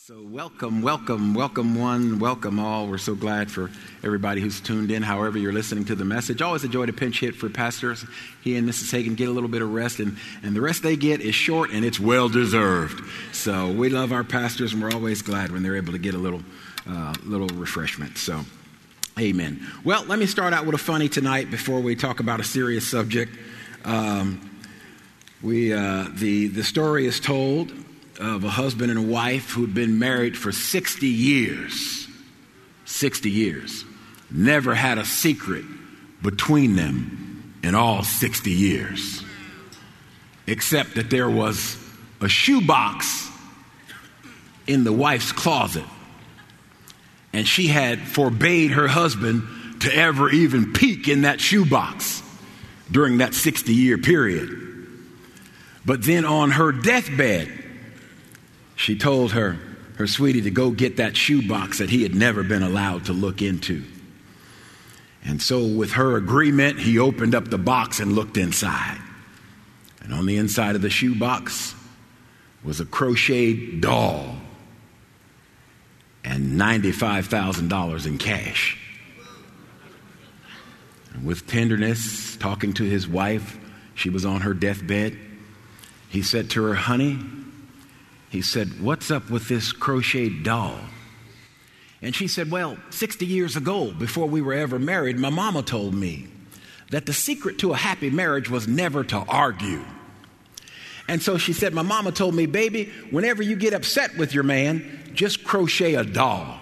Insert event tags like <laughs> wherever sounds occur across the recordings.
So, welcome, welcome, welcome one, welcome all. We're so glad for everybody who's tuned in, however, you're listening to the message. Always a joy to pinch hit for pastors. He and Mrs. Hagan get a little bit of rest, and, and the rest they get is short and it's well deserved. So, we love our pastors, and we're always glad when they're able to get a little, uh, little refreshment. So, amen. Well, let me start out with a funny tonight before we talk about a serious subject. Um, we, uh, the, the story is told of a husband and a wife who'd been married for 60 years. 60 years. Never had a secret between them in all 60 years. Except that there was a shoebox in the wife's closet. And she had forbade her husband to ever even peek in that shoebox during that 60 year period. But then on her deathbed, she told her, her sweetie, to go get that shoebox that he had never been allowed to look into. And so, with her agreement, he opened up the box and looked inside. And on the inside of the shoebox was a crocheted doll and $95,000 in cash. And with tenderness, talking to his wife, she was on her deathbed. He said to her, Honey, he said, What's up with this crocheted doll? And she said, Well, 60 years ago, before we were ever married, my mama told me that the secret to a happy marriage was never to argue. And so she said, My mama told me, baby, whenever you get upset with your man, just crochet a doll.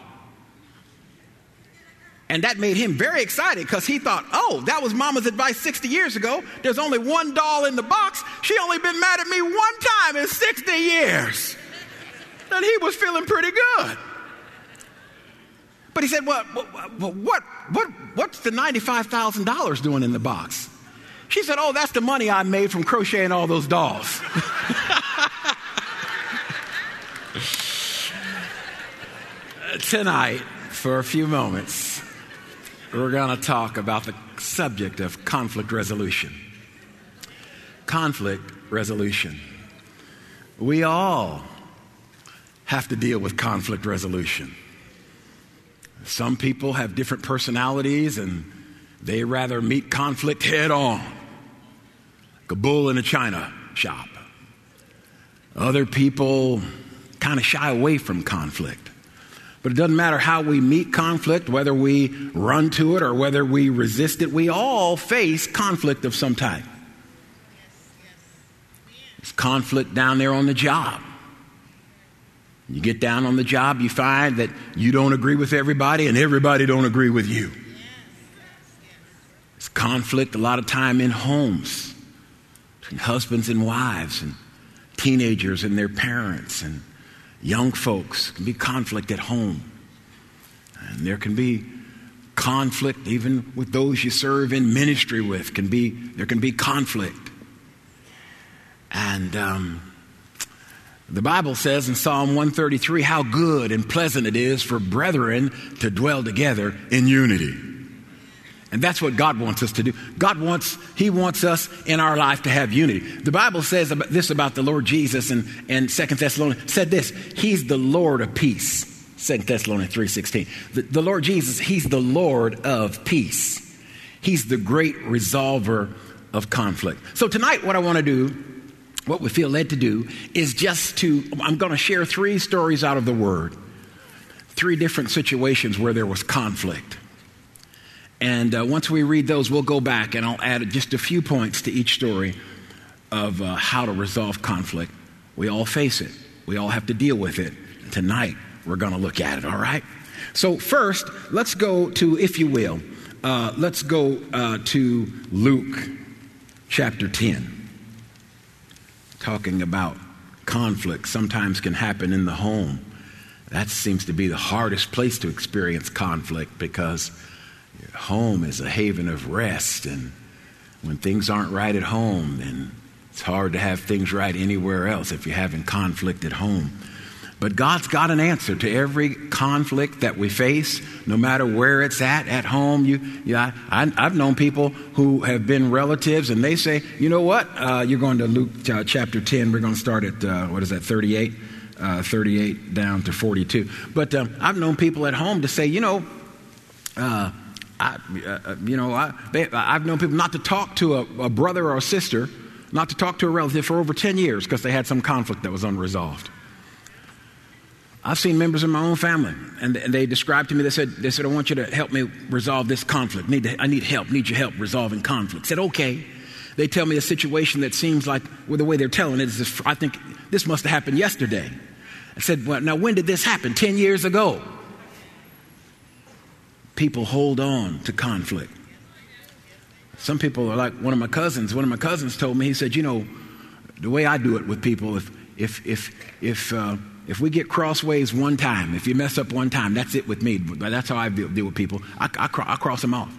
And that made him very excited because he thought, oh, that was mama's advice 60 years ago. There's only one doll in the box. She only been mad at me one time in 60 years. And he was feeling pretty good. But he said, well, what, what, what, what's the $95,000 doing in the box? She said, oh, that's the money I made from crocheting all those dolls. <laughs> Tonight, for a few moments, we're going to talk about the subject of conflict resolution. Conflict resolution. We all have to deal with conflict resolution. Some people have different personalities and they rather meet conflict head on, like a bull in a china shop. Other people kind of shy away from conflict. But it doesn't matter how we meet conflict, whether we run to it or whether we resist it, we all face conflict of some type. It's conflict down there on the job. You get down on the job, you find that you don't agree with everybody and everybody don't agree with you. It's conflict a lot of time in homes between husbands and wives and teenagers and their parents and young folks. can be conflict at home. And there can be conflict even with those you serve in ministry with. Can be, there can be conflict. And um, the Bible says in Psalm 133 how good and pleasant it is for brethren to dwell together in unity. And that's what God wants us to do. God wants, He wants us in our life to have unity. The Bible says about this about the Lord Jesus and, and 2 Thessalonians said this, He's the Lord of peace. 2 Thessalonians 3.16. The, the Lord Jesus, He's the Lord of peace. He's the great resolver of conflict. So tonight what I want to do, what we feel led to do, is just to, I'm going to share three stories out of the Word. Three different situations where there was conflict. And uh, once we read those, we'll go back and I'll add just a few points to each story of uh, how to resolve conflict. We all face it, we all have to deal with it. Tonight, we're going to look at it, all right? So, first, let's go to, if you will, uh, let's go uh, to Luke chapter 10. Talking about conflict sometimes can happen in the home. That seems to be the hardest place to experience conflict because home is a haven of rest. And when things aren't right at home, then it's hard to have things right anywhere else if you're having conflict at home. But God's got an answer to every conflict that we face, no matter where it's at, at home. You, yeah, I, have known people who have been relatives, and they say, you know what? Uh, you're going to Luke uh, chapter 10. We're going to start at, uh, what is that, 38? uh, 38 down to 42. But um, I've known people at home to say, you know, uh, I, uh, you know, I, have known people not to talk to a, a, brother or a sister, not to talk to a relative for over 10 years because they had some conflict that was unresolved. I've seen members of my own family, and, they described to me, they said, they said, I want you to help me resolve this conflict. Need to, I need help, need your help resolving conflict. I said, okay. They tell me a situation that seems like, well, the way they're telling it is, I think this must have happened yesterday. I said, well, now when did this happen? 10 years ago. People hold on to conflict. Some people are like one of my cousins. One of my cousins told me, he said, you know, the way I do it with people, if, if, if, if, uh, if we get crossways one time, if you mess up one time, that's it with me. That's how I deal, with people. I, I, I cross them off.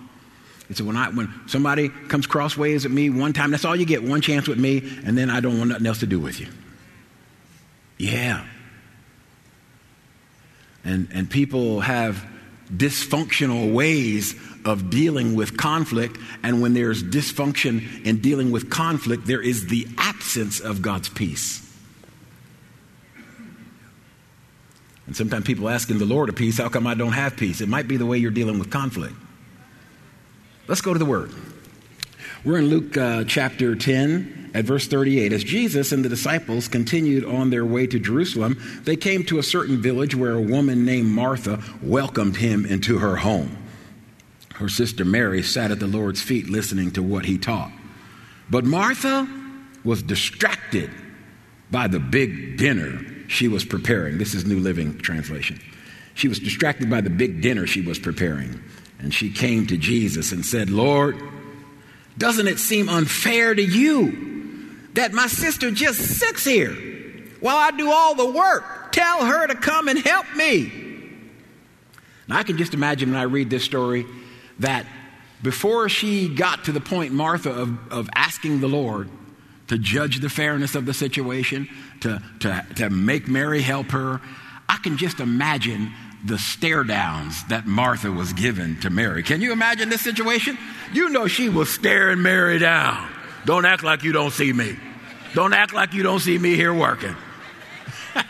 Said, when, I, when somebody comes crossways at me one time, that's all you get, one chance with me, and then I don't want nothing else to do with you. Yeah. And, and people have dysfunctional ways of dealing with conflict, and when there's dysfunction in dealing with conflict, there is the absence of God's peace. And sometimes people asking the Lord a peace, how come I don't have peace? It might be the way you're dealing with conflict. Let's go to the Word. We're in Luke uh, chapter 10 at verse 38. As Jesus and the disciples continued on their way to Jerusalem, they came to a certain village where a woman named Martha welcomed him into her home. Her sister Mary sat at the Lord's feet listening to what he taught. But Martha was distracted by the big dinner she was preparing. This is New Living Translation. She was distracted by the big dinner she was preparing. And she came to Jesus and said, Lord, doesn't it seem unfair to you that my sister just sits here while I do all the work? Tell her to come and help me. Now, I can just imagine when I read this story that before she got to the point, Martha, of, of asking the Lord to judge the fairness of the situation, to, to, to make Mary help her, I can just imagine the stare downs that Martha was given to Mary. Can you imagine this situation? You know she was staring Mary down. Don't act like you don't see me. Don't act like you don't see me here working. <laughs>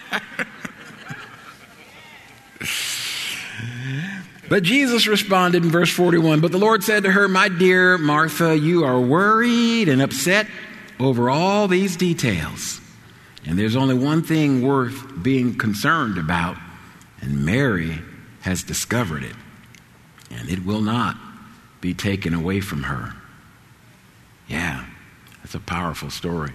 but Jesus responded in verse 41 But the Lord said to her, My dear Martha, you are worried and upset over all these details. And there's only one thing worth being concerned about. And Mary has discovered it, and it will not be taken away from her. Yeah, that's a powerful story.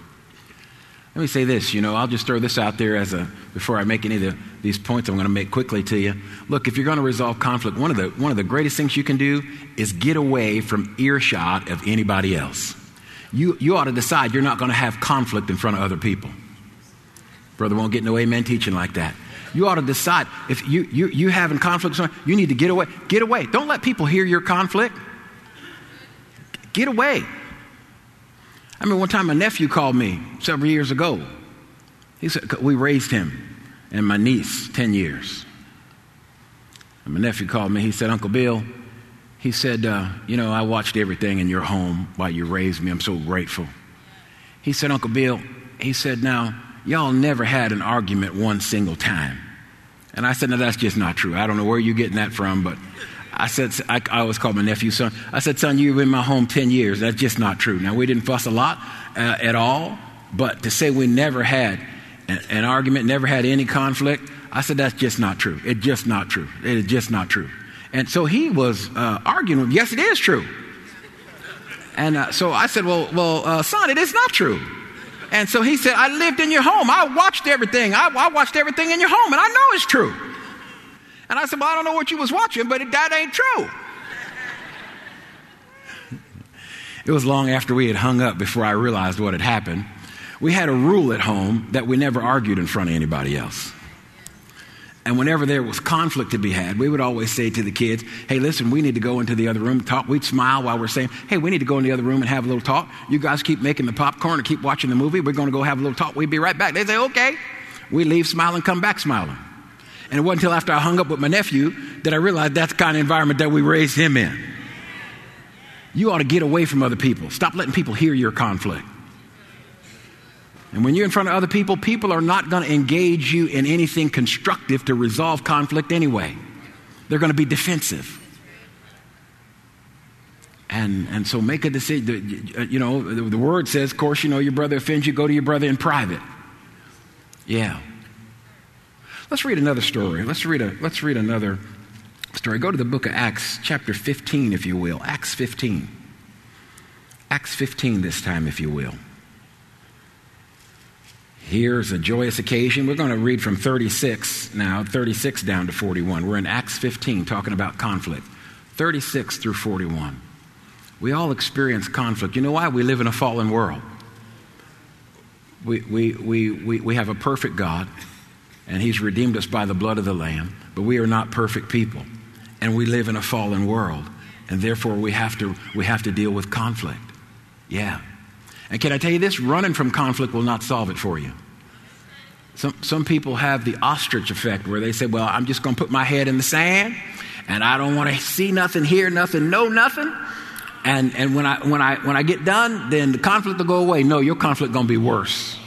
Let me say this, you know, I'll just throw this out there as a before I make any of the, these points I'm going to make quickly to you. Look, if you're going to resolve conflict, one of the one of the greatest things you can do is get away from earshot of anybody else. You you ought to decide you're not going to have conflict in front of other people. Brother won't get no amen teaching like that. You ought to decide if you, you, you having conflict, you need to get away. Get away. Don't let people hear your conflict. Get away. I mean, one time my nephew called me several years ago. He said, We raised him and my niece 10 years. And my nephew called me. He said, Uncle Bill, he said, uh, You know, I watched everything in your home while you raised me. I'm so grateful. He said, Uncle Bill, he said, Now, y'all never had an argument one single time. And I said, no, that's just not true. I don't know where you're getting that from, but I said, I, I always call my nephew son. I said, son, you've been in my home 10 years. That's just not true. Now, we didn't fuss a lot uh, at all, but to say we never had an, an, argument, never had any conflict, I said, that's just not true. It's just not true. It is just not true. And so he was uh, arguing with, yes, it is true. And uh, so I said, well, well uh, son, it is not true. And so he said, I lived in your home. I watched everything. I, I watched everything in your home, and I know it's true. And I said, Well, I don't know what you was watching, but it, that ain't true. it was long after we had hung up before I realized what had happened. We had a rule at home that we never argued in front of anybody else. And whenever there was conflict to be had, we would always say to the kids, hey, listen, we need to go into the other room, and talk. We'd smile while we're saying, hey, we need to go in the other room and have a little talk. You guys keep making the popcorn and keep watching the movie. We're going to go have a little talk. We'd be right back. They'd say, okay. We leave smiling, come back smiling. And it wasn't until after I hung up with my nephew that I realized that's the kind of environment that we raised him in. You ought to get away from other people. Stop letting people hear your conflict. And when you're in front of other people, people are not going to engage you in anything constructive to resolve conflict anyway. They're going to be defensive. And, and so make a decision. You know, the, word says, of course, you know, your brother offends you, go to your brother in private. Yeah. Let's read another story. Let's read, a, let's read another story. Go to the book of Acts, chapter 15, if you will. Acts 15. Acts 15 this time, if you will. Here's a joyous occasion. We're going to read from 36 now, 36 down to 41. We're in Acts 15 talking about conflict. 36 through 41. We all experience conflict. You know why? We live in a fallen world. We, we, we, we, we have a perfect God, and He's redeemed us by the blood of the Lamb, but we are not perfect people. And we live in a fallen world, and therefore we have to, we have to deal with conflict. Yeah. And can I tell you this? Running from conflict will not solve it for you. Some, some people have the ostrich effect where they say, Well, I'm just going to put my head in the sand and I don't want to see nothing, hear nothing, know nothing. And, and when, I, when, I, when I get done, then the conflict will go away. No, your conflict going to be worse.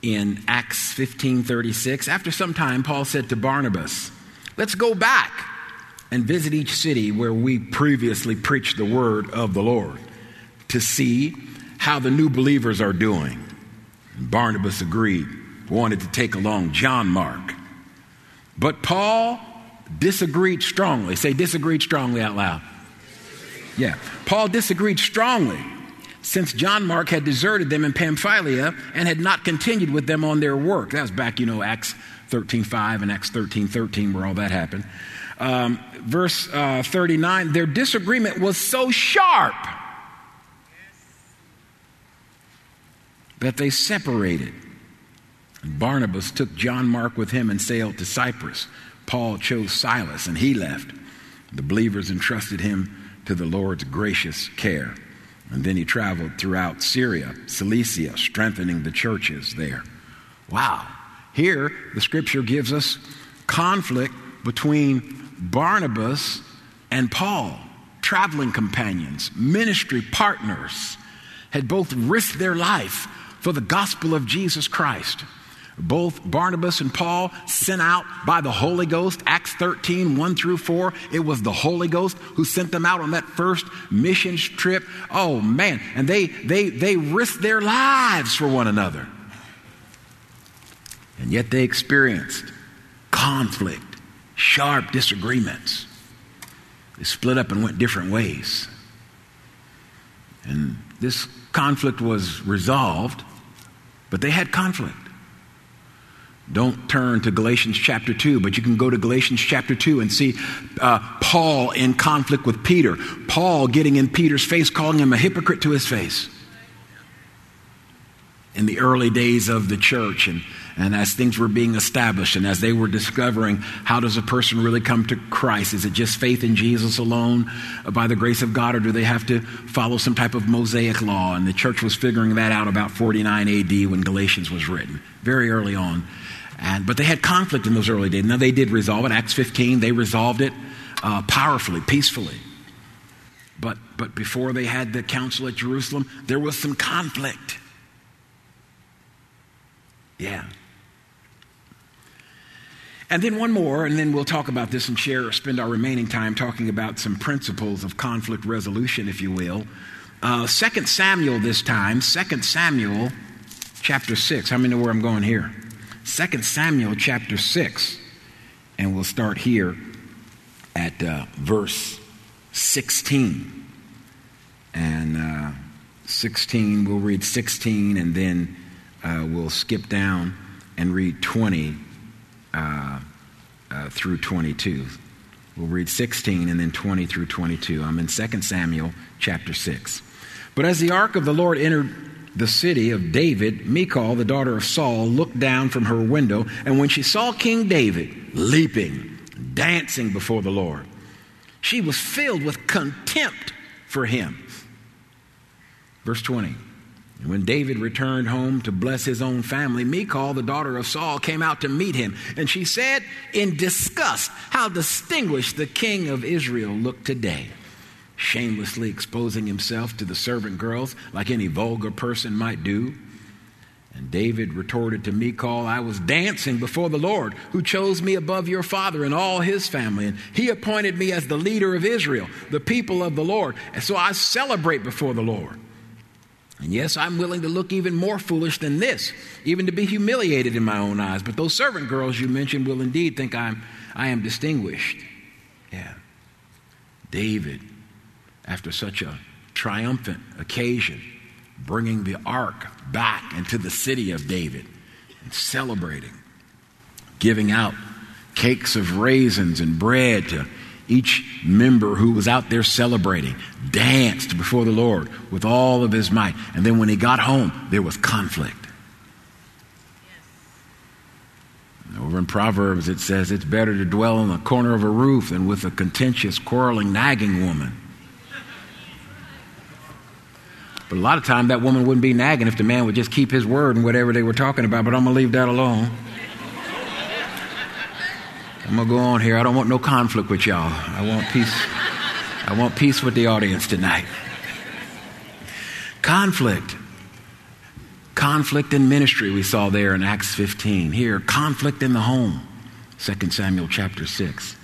In Acts 15:36, after some time, Paul said to Barnabas, Let's go back and visit each city where we previously preached the word of the Lord to see how the new believers are doing. And Barnabas agreed, wanted to take along John Mark. But Paul disagreed strongly. Say, disagreed strongly out loud. Yeah. Paul disagreed strongly since John Mark had deserted them in Pamphylia and had not continued with them on their work. That was back, you know, Acts 13.5 and Acts 13.13 where all that happened. Um, verse uh, 39 their disagreement was so sharp that they separated. Barnabas took John Mark with him and sailed to Cyprus. Paul chose Silas and he left. The believers entrusted him to the Lord's gracious care. And then he traveled throughout Syria, Cilicia, strengthening the churches there. Wow. Here, the scripture gives us conflict between Barnabas and Paul, traveling companions, ministry partners, had both risked their life for the gospel of Jesus Christ. Both Barnabas and Paul sent out by the Holy Ghost, Acts 13, 1 through 4. It was the Holy Ghost who sent them out on that first missions trip. Oh man, and they they they risked their lives for one another. And yet they experienced conflict sharp disagreements. They split up and went different ways. And this conflict was resolved, but they had conflict. Don't turn to Galatians chapter 2, but you can go to Galatians chapter 2 and see uh, Paul in conflict with Peter. Paul getting in Peter's face, calling him a hypocrite to his face. In the early days of the church, and and as things were being established and as they were discovering how does a person really come to Christ? Is it just faith in Jesus alone uh, by the grace of God, or do they have to follow some type of Mosaic law? And the church was figuring that out about 49 AD when Galatians was written, very early on. And, but they had conflict in those early days. Now they did resolve it. Acts 15, they resolved it uh, powerfully, peacefully. But, but before they had the council at Jerusalem, there was some conflict. Yeah. And then one more, and then we'll talk about this and share, or spend our remaining time talking about some principles of conflict resolution, if you will. Uh, 2 Samuel this time, 2 Samuel chapter 6. How many know where I'm going here? 2 Samuel chapter 6. And we'll start here at uh, verse 16. And uh, 16, we'll read 16, and then uh, we'll skip down and read 20 uh, uh, through 22. We'll read 16 and then 20 through 22. I'm in 2 Samuel chapter 6. But as the ark of the Lord entered the city of David, Michal, the daughter of Saul, looked down from her window, and when she saw King David leaping, dancing before the Lord, she was filled with contempt for him. Verse 20. And when David returned home to bless his own family, Michal, the daughter of Saul, came out to meet him. And she said in disgust, How distinguished the king of Israel looked today. shamelessly exposing himself to the servant girls like any vulgar person might do. And David retorted to Michal, I was dancing before the Lord, who chose me above your father and all his family. And he appointed me as the leader of Israel, the people of the Lord. And so I celebrate before the Lord. And yes, I'm willing to look even more foolish than this, even to be humiliated in my own eyes. But those servant girls you mentioned will indeed think I'm, I am distinguished. Yeah. David, after such a triumphant occasion, bringing the ark back into the city of David and celebrating, giving out cakes of raisins and bread to each member who was out there celebrating, danced before the Lord with all of his might. And then when he got home, there was conflict. Over in Proverbs, it says it's better to dwell in the corner of a roof than with a contentious, quarreling, nagging woman. But a lot of time that woman wouldn't be nagging if the man would just keep his word and whatever they were talking about, but I'm going to leave that alone. I'm to go on here. I don't want no conflict with y'all. I want peace. I want peace with the audience tonight. Conflict. Conflict in ministry, we saw there in Acts 15. Here, conflict in the home, 2 Samuel chapter 6.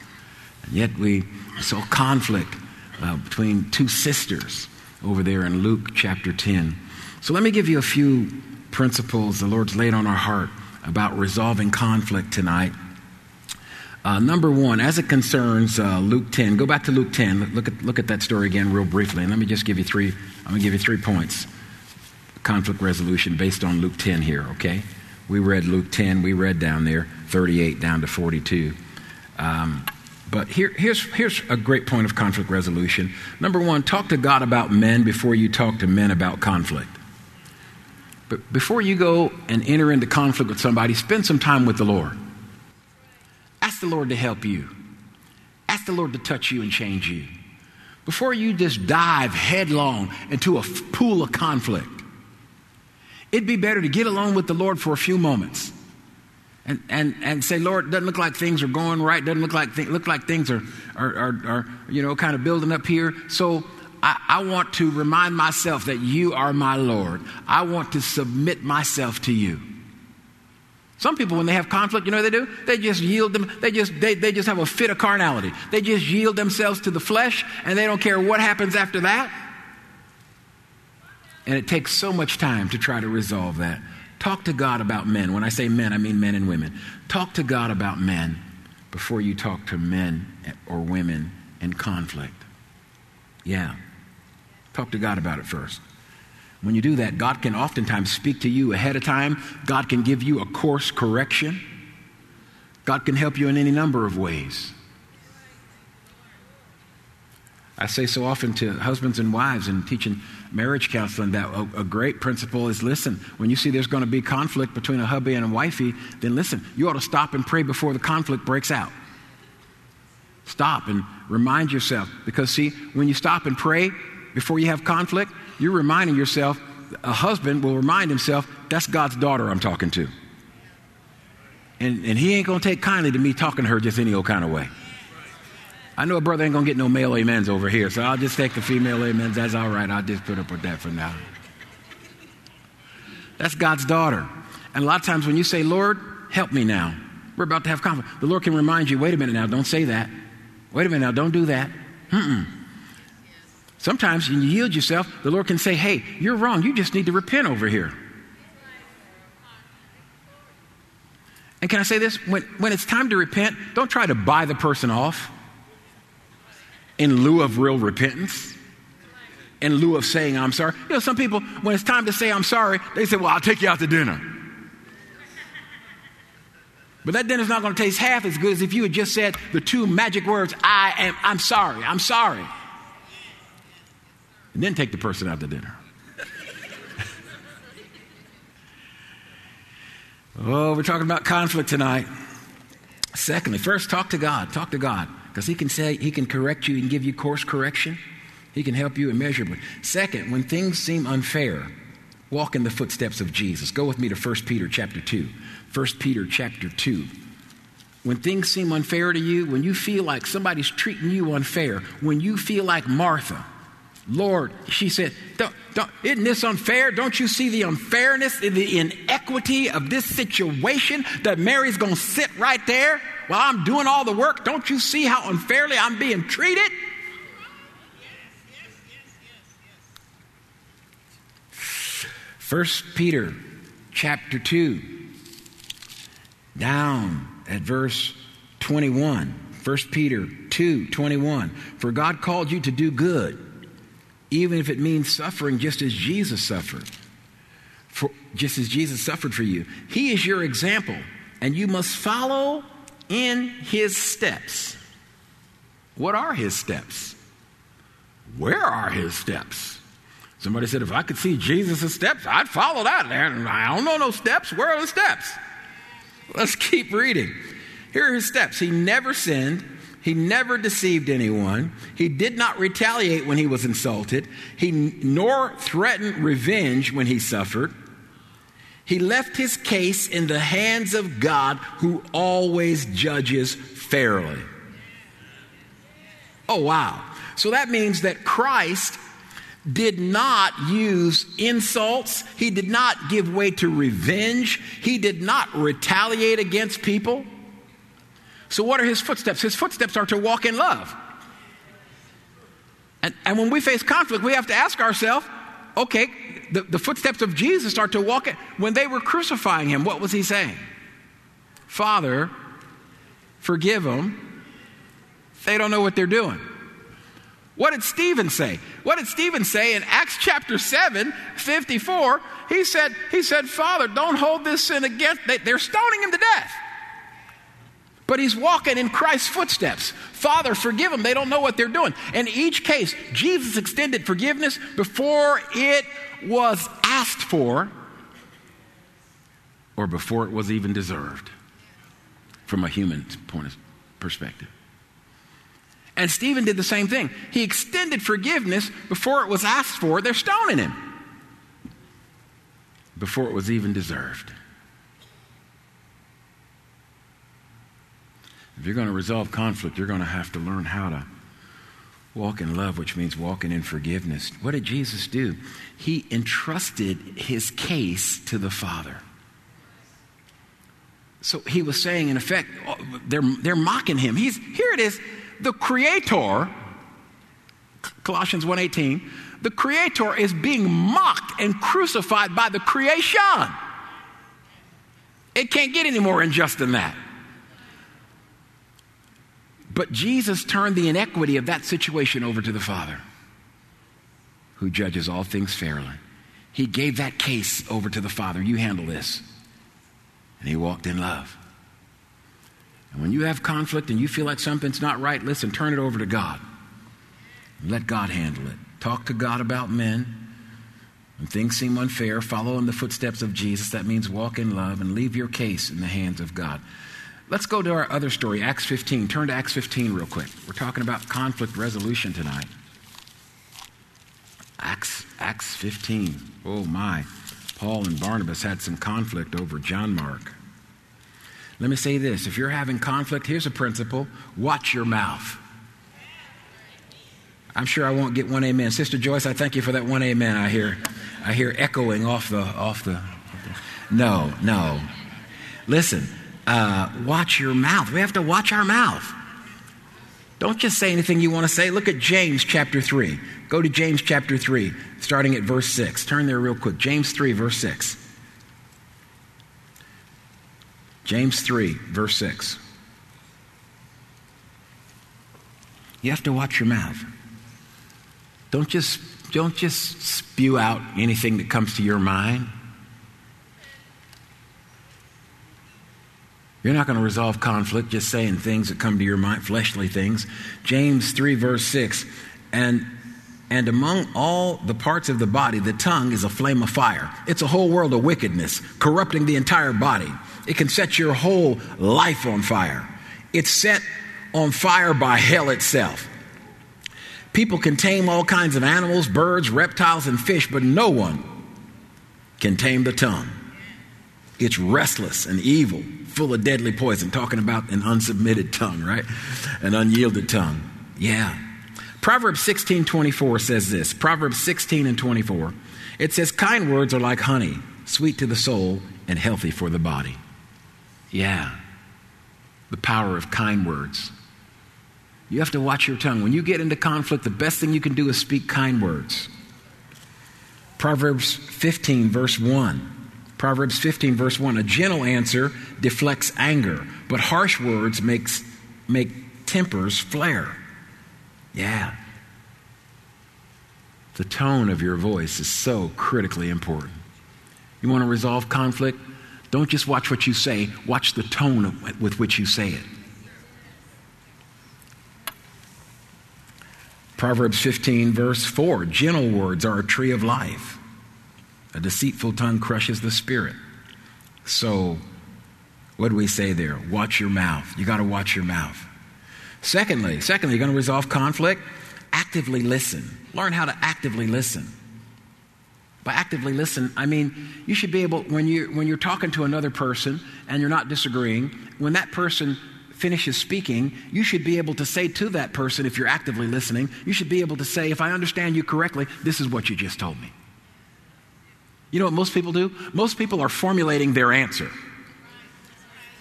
And yet we saw conflict uh, between two sisters over there in Luke chapter 10. So let me give you a few principles the Lord's laid on our heart about resolving conflict tonight. Uh, number one, as it concerns uh, Luke 10, go back to Luke 10. Look at, look at that story again, real briefly. And let me just give you three. I'm going to give you three points. Conflict resolution based on Luke 10 here, okay? We read Luke 10, we read down there 38 down to 42. Um, but here, here's, here's a great point of conflict resolution. Number one, talk to God about men before you talk to men about conflict. But before you go and enter into conflict with somebody, spend some time with the Lord. Ask the Lord to help you. Ask the Lord to touch you and change you. Before you just dive headlong into a f- pool of conflict, it'd be better to get alone with the Lord for a few moments and, and, and say, Lord, doesn't look like things are going right. Doesn't look like th- look like things are, are, are, are, you know, kind of building up here. So I, I want to remind myself that you are my Lord. I want to submit myself to you. Some people, when they have conflict, you know what they do? They just yield them. They just they, they just have a fit of carnality. They just yield themselves to the flesh, and they don't care what happens after that. And it takes so much time to try to resolve that. Talk to God about men. When I say men, I mean men and women. Talk to God about men before you talk to men or women in conflict. Yeah. Talk to God about it first. When you do that, God can oftentimes speak to you ahead of time. God can give you a course correction. God can help you in any number of ways. I say so often to husbands and wives and teaching marriage counseling that a, a, great principle is listen, when you see there's going to be conflict between a hubby and a wifey, then listen, you ought to stop and pray before the conflict breaks out. Stop and remind yourself. Because, see, when you stop and pray before you have conflict, you're reminding yourself, a husband will remind himself, that's God's daughter I'm talking to. And, and he ain't going to take kindly to me talking to her just any old kind of way. I know a brother ain't going to get no male amens over here, so I'll just take the female amens. That's all right. I'll just put up with that for now. That's God's daughter. And a lot of times when you say, Lord, help me now, we're about to have conflict. The Lord can remind you, wait a minute now, don't say that. Wait a minute now, don't do that. Mm-mm. Sometimes when you yield yourself, the Lord can say, hey, you're wrong. You just need to repent over here. And can I say this? When, when it's time to repent, don't try to buy the person off in lieu of real repentance, in lieu of saying, I'm sorry. You know, some people, when it's time to say, I'm sorry, they say, Well, I'll take you out to dinner. But that dinner's not going to taste half as good as if you had just said the two magic words, I am, I'm sorry, I'm sorry. And then take the person out to dinner. <laughs> oh, we're talking about conflict tonight. Secondly, first, talk to God. Talk to God. Because he can say, he can correct you and give you course correction. He can help you immeasurably. Second, when things seem unfair, walk in the footsteps of Jesus. Go with me to 1 Peter chapter 2. 1 Peter chapter 2. When things seem unfair to you, when you feel like somebody's treating you unfair, when you feel like Martha, Lord, she said, don't, don't, isn't this unfair? Don't you see the unfairness, the inequity of this situation that Mary's going to sit right there while I'm doing all the work? Don't you see how unfairly I'm being treated? First Peter chapter 2, down at verse 21. 1 Peter 2 21. For God called you to do good even if it means suffering just as Jesus suffered. For, just as Jesus suffered for you. He is your example, and you must follow in his steps. What are his steps? Where are his steps? Somebody said, if I could see Jesus' steps, I'd follow that. I don't know no steps. Where are the steps? Let's keep reading. Here are his steps. He never sinned. He never deceived anyone. He did not retaliate when he was insulted. He nor threatened revenge when he suffered. He left his case in the hands of God who always judges fairly. Oh, wow. So that means that Christ did not use insults. He did not give way to revenge. He did not retaliate against people. So, what are his footsteps? His footsteps are to walk in love. And, and when we face conflict, we have to ask ourselves okay, the, the footsteps of Jesus are to walk in. When they were crucifying him, what was he saying? Father, forgive them. They don't know what they're doing. What did Stephen say? What did Stephen say in Acts chapter 7, 54? He said, he said, Father, don't hold this sin against, they, they're stoning him to death. But he's walking in Christ's footsteps. Father, forgive them. They don't know what they're doing. In each case, Jesus extended forgiveness before it was asked for or before it was even deserved from a human point of perspective. And Stephen did the same thing. He extended forgiveness before it was asked for. They're stoning him. Before it was even deserved. If you're going to resolve conflict, you're going to have to learn how to walk in love, which means walking in forgiveness. What did Jesus do? He entrusted his case to the Father. So he was saying, in effect, they're, they're mocking him. He's, here it is, the Creator, Colossians 1.18, the Creator is being mocked and crucified by the creation. It can't get any more unjust than that. But Jesus turned the inequity of that situation over to the Father, who judges all things fairly. He gave that case over to the Father. You handle this. And he walked in love. And when you have conflict and you feel like something's not right, listen, turn it over to God. Let God handle it. Talk to God about men. When things seem unfair, follow in the footsteps of Jesus. That means walk in love and leave your case in the hands of God. Let's go to our other story, Acts 15. Turn to Acts 15 real quick. We're talking about conflict resolution tonight. Acts, Acts 15. Oh my. Paul and Barnabas had some conflict over John Mark. Let me say this if you're having conflict, here's a principle watch your mouth. I'm sure I won't get one amen. Sister Joyce, I thank you for that one amen I hear. I hear echoing off the off the No, no. Listen, uh, watch your mouth. We have to watch our mouth. Don't just say anything you want to say. Look at James chapter 3. Go to James chapter 3, starting at verse 6. Turn there real quick. James 3, verse 6. James 3, verse 6. You have to watch your mouth. Don't just, don't just spew out anything that comes to your mind. You're not going to resolve conflict just saying things that come to your mind, fleshly things. James 3, verse 6. And, and among all the parts of the body, the tongue is a flame of fire. It's a whole world of wickedness, corrupting the entire body. It can set your whole life on fire. It's set on fire by hell itself. People can tame all kinds of animals, birds, reptiles, and fish, but no one can tame the tongue. It's restless and evil full of deadly poison, talking about an unsubmitted tongue, right? An unyielded tongue. Yeah. Proverbs 16 24 says this Proverbs 16 and 24. It says, Kind words are like honey, sweet to the soul and healthy for the body. Yeah, the power of kind words. You have to watch your tongue. When you get into conflict, the best thing you can do is speak kind words. Proverbs 15, verse 1. Proverbs 15, verse 1. A gentle answer deflects anger, but harsh words makes, make tempers flare. Yeah. The tone of your voice is so critically important. You want to resolve conflict? Don't just watch what you say, watch the tone with which you say it. Proverbs 15, verse 4 Gentle words are a tree of life. A deceitful tongue crushes the spirit. So, what do we say there? Watch your mouth. You got to watch your mouth. Secondly, secondly, you're going to resolve conflict. Actively listen. Learn how to actively listen. By actively listen, I mean you should be able when you when you're talking to another person and you're not disagreeing, when that person finishes speaking, you should be able to say to that person, if you're actively listening, you should be able to say, if I understand you correctly, this is what you just told me. You know what most people do? Most people are formulating their answer.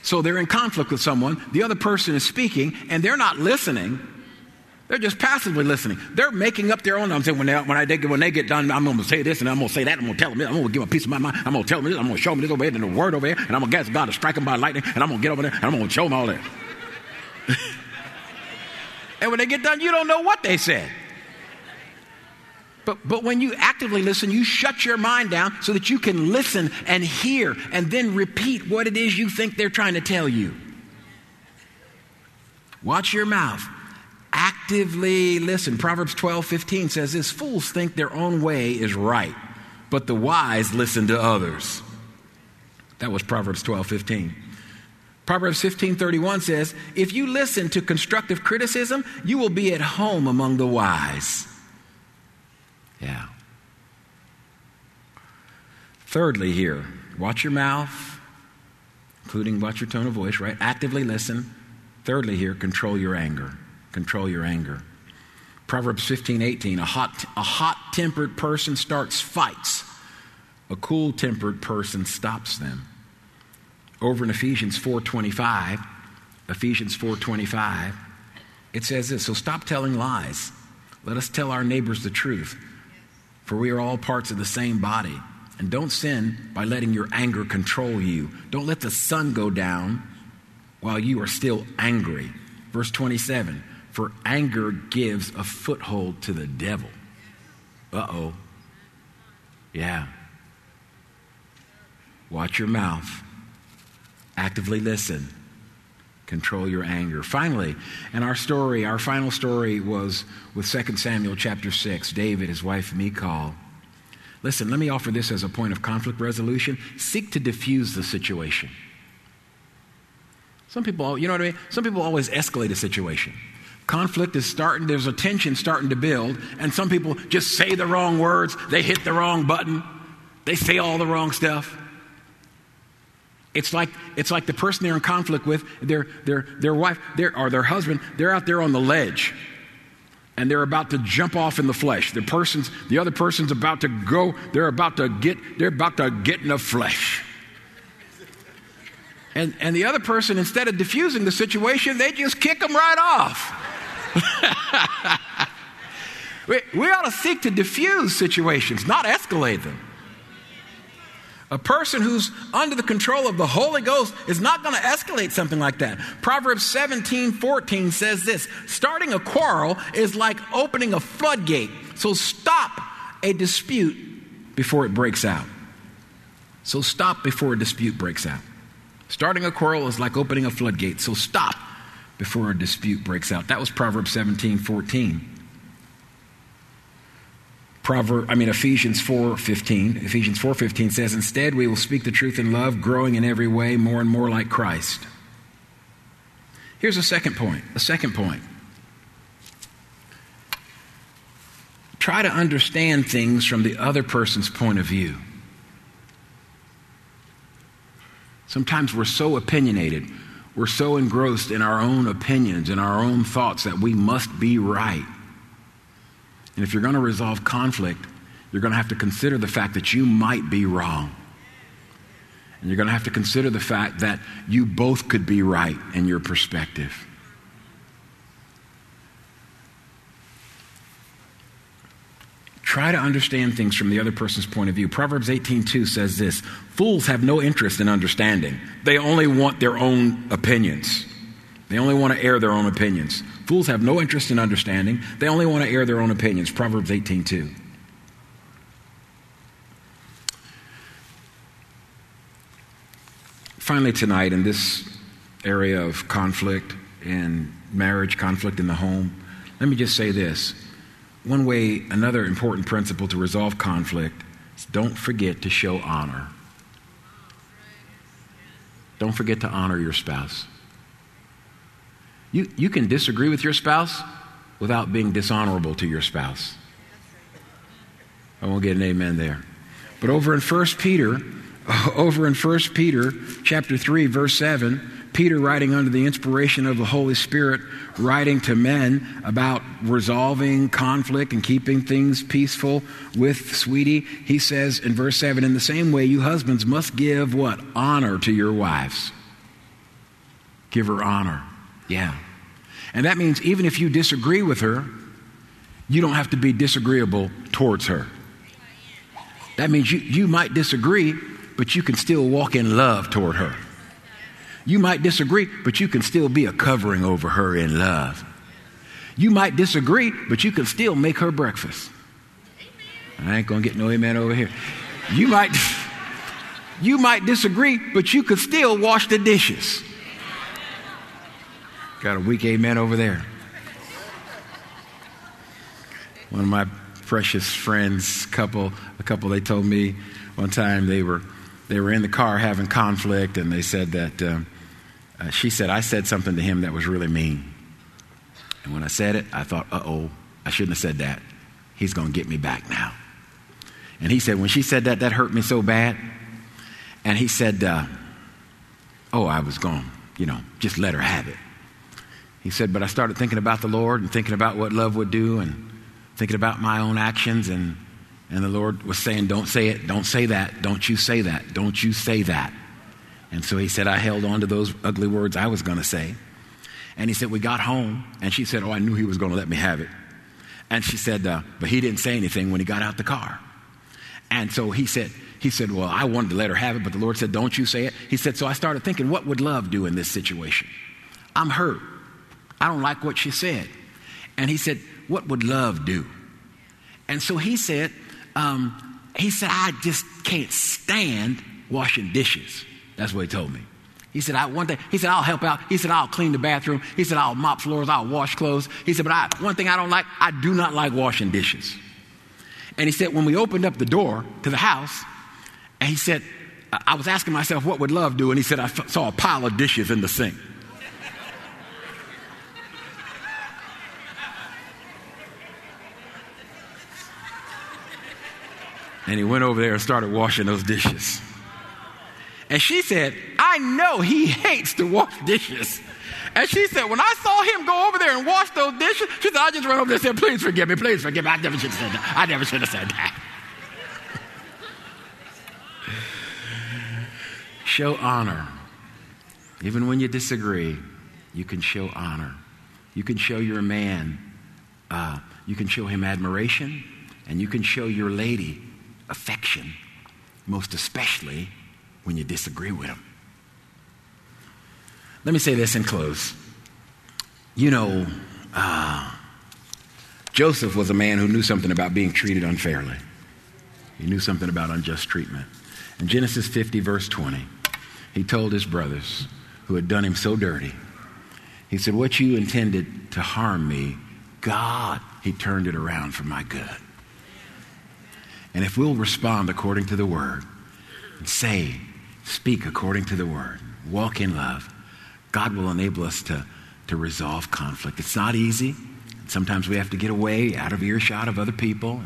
So they're in conflict with someone, the other person is speaking, and they're not listening. They're just passively listening. They're making up their own. I'm saying when they, when, I, when they get done, I'm going to say this and I'm going to say that. I'm going to tell them this. I'm going to give them a piece of my mind. I'm going to tell them this. I'm going to show them this over here and the word over here. And I'm going to guess God to strike them by lightning. And I'm going to get over there and I'm going to show them all that. <laughs> and when they get done, you don't know what they said. But, but when you actively listen, you shut your mind down so that you can listen and hear and then repeat what it is you think they're trying to tell you. Watch your mouth. Actively listen. Proverbs 12 15 says this Fools think their own way is right, but the wise listen to others. That was Proverbs 12 15. Proverbs 15:31 says, "If you listen to constructive criticism, you will be at home among the wise." Yeah. Thirdly here, watch your mouth, including watch your tone of voice, right? Actively listen. Thirdly here, control your anger. Control your anger. Proverbs 15:18, a hot a hot-tempered person starts fights. A cool-tempered person stops them over in Ephesians 4:25, Ephesians 4:25, it says this, so stop telling lies. Let us tell our neighbors the truth, for we are all parts of the same body. And don't sin by letting your anger control you. Don't let the sun go down while you are still angry. Verse 27 For anger gives a foothold to the devil. Uh oh. Yeah. Watch your mouth. Actively listen. Control your anger. Finally, and our story, our final story was with 2 Samuel chapter 6, David, his wife Michal. Listen, let me offer this as a point of conflict resolution. Seek to diffuse the situation. Some people, you know what I mean? Some people always escalate a situation. Conflict is starting, there's a tension starting to build, and some people just say the wrong words, they hit the wrong button, they say all the wrong stuff. It's like, it's like the person they're in conflict with, their, their, their wife their, or their husband, they're out there on the ledge and they're about to jump off in the flesh. The person's, the other person's about to go, they're about to get, they're about to get in the flesh. And, and the other person, instead of diffusing the situation, they just kick them right off. <laughs> we, we ought to seek to diffuse situations, not escalate them. A person who's under the control of the Holy Ghost is not going to escalate something like that. Proverbs 17 14 says this starting a quarrel is like opening a floodgate. So stop a dispute before it breaks out. So stop before a dispute breaks out. Starting a quarrel is like opening a floodgate. So stop before a dispute breaks out. That was Proverbs 17 14. Proverb, I mean Ephesians 4:15. Ephesians 4:15 says, "Instead, we will speak the truth in love, growing in every way more and more like Christ." Here's a second point. A second point. Try to understand things from the other person's point of view. Sometimes we're so opinionated, we're so engrossed in our own opinions and our own thoughts that we must be right. And if you're going to resolve conflict, you're going to have to consider the fact that you might be wrong. And you're going to have to consider the fact that you both could be right in your perspective. Try to understand things from the other person's point of view. Proverbs 18:2 says this, "Fools have no interest in understanding. They only want their own opinions. They only want to air their own opinions. Fools have no interest in understanding. They only want to air their own opinions." Proverbs 18:2. Finally tonight in this area of conflict and marriage conflict in the home, let me just say this. One way, another important principle to resolve conflict is don't forget to show honor. Don't forget to honor your spouse. You, you can disagree with your spouse without being dishonorable to your spouse. I won't get an amen there. But over in 1 Peter, <laughs> over in 1 Peter chapter 3 verse 7, Peter, writing under the inspiration of the Holy Spirit, writing to men about resolving conflict and keeping things peaceful with sweetie, he says in verse 7 In the same way, you husbands must give what? Honor to your wives. Give her honor. Yeah. And that means even if you disagree with her, you don't have to be disagreeable towards her. That means you, you might disagree, but you can still walk in love toward her. You might disagree, but you can still be a covering over her in love. You might disagree, but you can still make her breakfast. I ain't gonna get no amen over here. You might, <laughs> you might disagree, but you could still wash the dishes. Got a weak amen over there. One of my precious friends, couple, a couple, they told me one time they were they were in the car having conflict, and they said that um, uh, she said, I said something to him that was really mean. And when I said it, I thought, uh oh, I shouldn't have said that. He's going to get me back now. And he said, when she said that, that hurt me so bad. And he said, uh, oh, I was going, you know, just let her have it. He said, but I started thinking about the Lord and thinking about what love would do and thinking about my own actions. And, and the Lord was saying, don't say it, don't say that, don't you say that, don't you say that. And so he said, I held on to those ugly words I was going to say. And he said, We got home, and she said, Oh, I knew he was going to let me have it. And she said, uh, But he didn't say anything when he got out the car. And so he said, he said, Well, I wanted to let her have it, but the Lord said, Don't you say it. He said, So I started thinking, what would love do in this situation? I'm hurt. I don't like what she said. And he said, What would love do? And so he said, um, He said, I just can't stand washing dishes. That's what he told me. He said, I, one thing, he said, I'll help out. He said, I'll clean the bathroom. He said, I'll mop floors. I'll wash clothes. He said, but I, one thing I don't like, I do not like washing dishes. And he said, when we opened up the door to the house, and he said, I was asking myself, what would love do? And he said, I f- saw a pile of dishes in the sink. And he went over there and started washing those dishes. And she said, I know he hates to wash dishes. And she said, when I saw him go over there and wash those dishes, she said, I just ran over there and said, please forgive me, please forgive me. I never should have said that. I never should have said that. show honor. Even when you disagree, you can show honor. You can show your man, uh, you can show him admiration, and you can show your lady affection, most especially when you disagree with them. Let me say this in close. You know, uh, Joseph was a man who knew something about being treated unfairly. He knew something about unjust treatment. In Genesis 50, verse 20, he told his brothers who had done him so dirty, he said, What you intended to harm me, God, he turned it around for my good. And if we'll respond according to the word and say, speak according to the word, walk in love, God will enable us to, to resolve conflict. It's not easy. Sometimes we have to get away out of earshot of other people.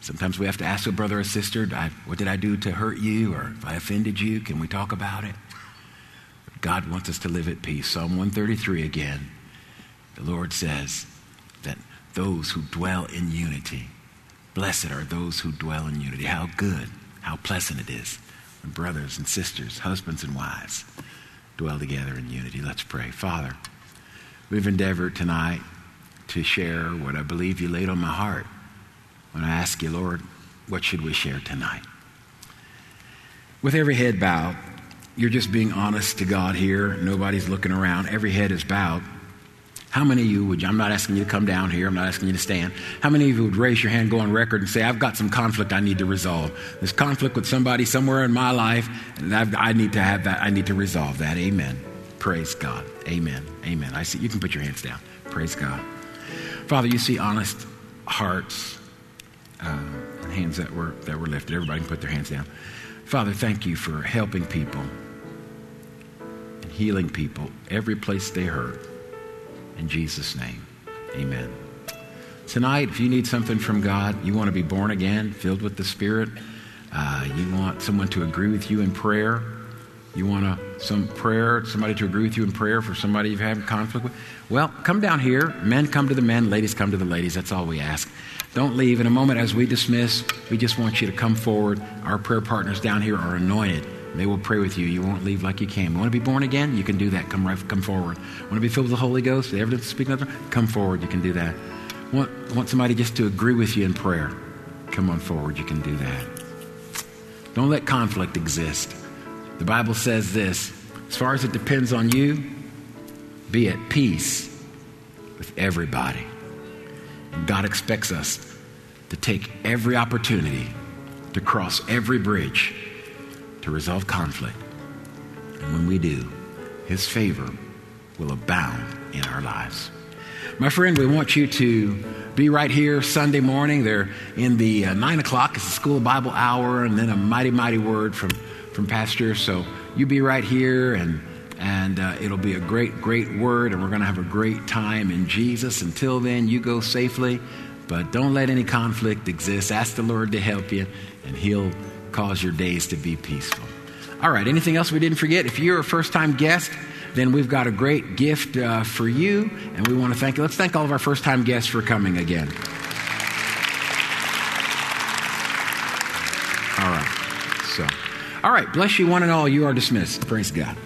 Sometimes we have to ask a brother or sister, What did I do to hurt you? Or if I offended you, can we talk about it? God wants us to live at peace. Psalm 133 again. The Lord says that those who dwell in unity. Blessed are those who dwell in unity. How good, how pleasant it is when brothers and sisters, husbands and wives dwell together in unity. Let's pray. Father, we've endeavored tonight to share what I believe you laid on my heart when I ask you, Lord, what should we share tonight? With every head bowed, you're just being honest to God here. Nobody's looking around. Every head is bowed. How many of you would, I'm not asking you to come down here, I'm not asking you to stand. How many of you would raise your hand, go on record, and say, I've got some conflict I need to resolve? There's conflict with somebody somewhere in my life, and I've, i need to have that, I need to resolve that. Amen. Praise God. Amen. Amen. I see, you can put your hands down. Praise God. Father, you see honest hearts, uh, hands that were, that were lifted. Everybody can put their hands down. Father, thank you for helping people and healing people every place they hurt. In Jesus' name, amen. Tonight, if you need something from God, you want to be born again, filled with the Spirit, uh, you want someone to agree with you in prayer, you want a, some prayer, somebody to agree with you in prayer for somebody you've had conflict with, well, come down here. Men come to the men, ladies come to the ladies. That's all we ask. Don't leave. In a moment, as we dismiss, we just want you to come forward. Our prayer partners down here are anointed. They will pray with you. You won't leave like you came. You want to be born again? You can do that. Come right, come forward. Want to be filled with the Holy Ghost? The evidence speaking of Come forward. You can do that. Want, want somebody just to agree with you in prayer? Come on forward. You can do that. Don't let conflict exist. The Bible says this as far as it depends on you, be at peace with everybody. God expects us to take every opportunity to cross every bridge to resolve conflict. And when we do, His favor will abound in our lives. My friend, we want you to be right here Sunday morning. They're in the uh, 9 o'clock. It's the School Bible hour, and then a mighty, mighty word from, from Pastor. So you be right here, and, and uh, it'll be a great, great word, and we're going to have a great time in Jesus. Until then, you go safely, but don't let any conflict exist. Ask the Lord to help you, and He'll cause your days to be peaceful. All right, anything else we didn't forget? If you're a first time guest, then we've got a great gift uh, for you, and we want to thank you. Let's thank all of our first time guests for coming again. All right, so, all right, bless you one and all. You are dismissed. Praise God.